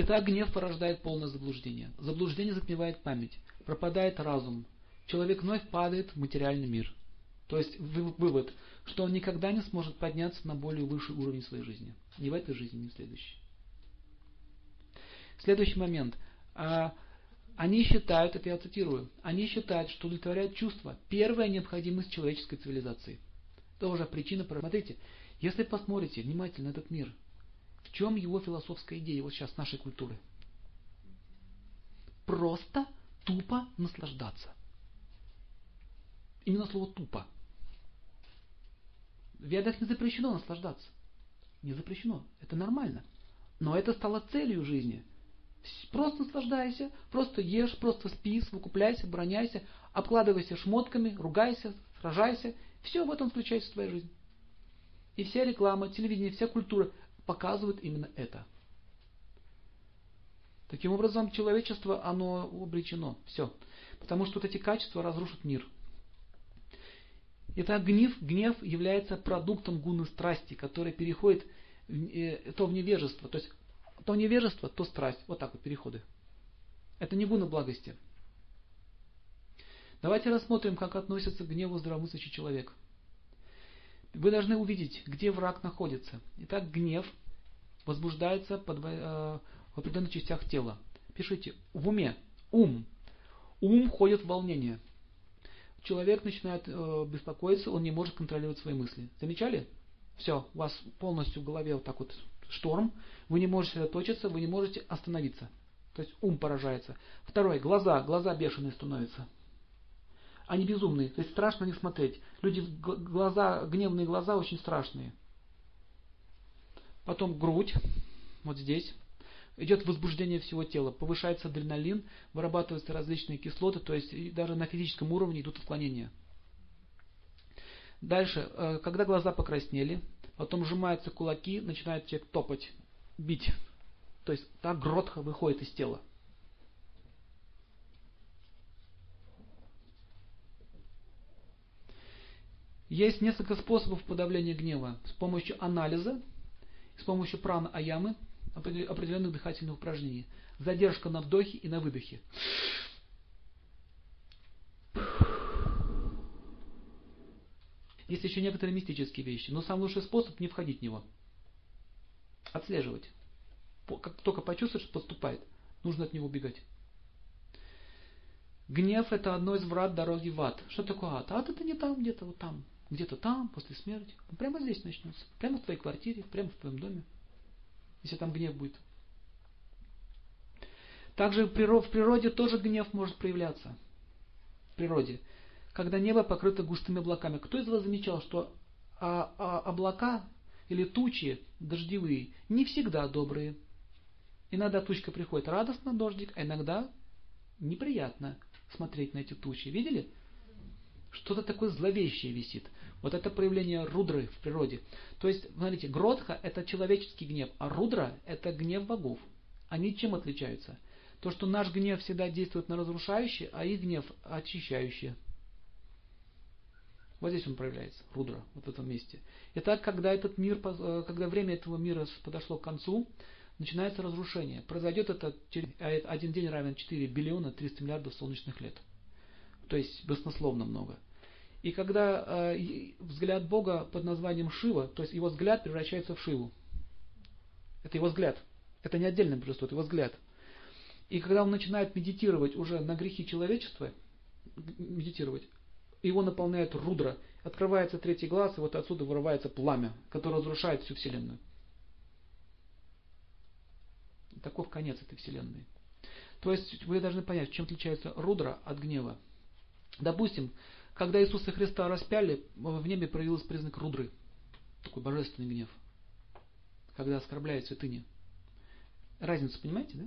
Итак, гнев порождает полное заблуждение. Заблуждение затмевает память, пропадает разум. Человек вновь падает в материальный мир. То есть вывод, что он никогда не сможет подняться на более высший уровень своей жизни. Ни в этой жизни, ни в следующей. Следующий момент. А, они считают, это я цитирую, они считают, что удовлетворяют чувства – первая необходимость человеческой цивилизации. Тоже причина, смотрите, если посмотрите внимательно этот мир, в чем его философская идея вот сейчас нашей культуры? Просто тупо наслаждаться. Именно слово тупо. В ведах не запрещено наслаждаться. Не запрещено. Это нормально. Но это стало целью жизни. Просто наслаждайся, просто ешь, просто спи, выкупляйся, броняйся, обкладывайся шмотками, ругайся, сражайся. Все в этом включается в твою жизнь. И вся реклама, телевидение, вся культура показывают именно это. Таким образом, человечество, оно обречено. Все. Потому что вот эти качества разрушат мир. Итак, гнев, гнев является продуктом гуны страсти, который переходит в, то в невежество. То есть, то невежество, то страсть. Вот так вот переходы. Это не гуна благости. Давайте рассмотрим, как относится к гневу здравомыслящий человек. Вы должны увидеть, где враг находится. Итак, гнев возбуждается под, э, в определенных частях тела. Пишите, в уме, ум. Ум входит в волнение. Человек начинает э, беспокоиться, он не может контролировать свои мысли. Замечали? Все, у вас полностью в голове вот так вот шторм, вы не можете сосредоточиться, вы не можете остановиться. То есть ум поражается. Второе, глаза, глаза бешеные становятся. Они безумные, то есть страшно на них смотреть. Люди, глаза, гневные глаза очень страшные. Потом грудь, вот здесь. Идет возбуждение всего тела, повышается адреналин, вырабатываются различные кислоты, то есть даже на физическом уровне идут отклонения. Дальше, э, когда глаза покраснели, потом сжимаются кулаки, начинает человек топать, бить. То есть та гротха выходит из тела. Есть несколько способов подавления гнева. С помощью анализа, с помощью праны аямы, определенных дыхательных упражнений. Задержка на вдохе и на выдохе. Есть еще некоторые мистические вещи, но самый лучший способ не входить в него. Отслеживать. Как только почувствуешь, что поступает, нужно от него убегать. Гнев это одно из врат дороги в ад. Что такое ад? Ад это не там, где-то вот там где-то там, после смерти. Он прямо здесь начнется. Прямо в твоей квартире, прямо в твоем доме. Если там гнев будет. Также в природе тоже гнев может проявляться. В природе. Когда небо покрыто густыми облаками. Кто из вас замечал, что а, а, облака или тучи дождевые не всегда добрые? Иногда тучка приходит радостно, дождик, а иногда неприятно смотреть на эти тучи. Видели? Что-то такое зловещее висит. Вот это проявление рудры в природе. То есть, смотрите, гротха это человеческий гнев, а рудра это гнев богов. Они чем отличаются? То, что наш гнев всегда действует на разрушающий, а их гнев очищающий. Вот здесь он проявляется, рудра, вот в этом месте. Итак, когда этот мир, э, когда время этого мира подошло к концу, начинается разрушение. Произойдет это через один день равен 4 биллиона 300 миллиардов солнечных лет. То есть баснословно много. И когда э, взгляд Бога под названием Шива, то есть его взгляд превращается в Шиву. Это его взгляд. Это не отдельное божество, это его взгляд. И когда он начинает медитировать уже на грехи человечества, медитировать, его наполняет рудра, открывается третий глаз, и вот отсюда вырывается пламя, которое разрушает всю Вселенную. Таков конец этой Вселенной. То есть вы должны понять, чем отличается рудра от гнева. Допустим, когда Иисуса Христа распяли, в небе проявился признак рудры. Такой божественный гнев. Когда оскорбляют святыни. Разницу понимаете, да?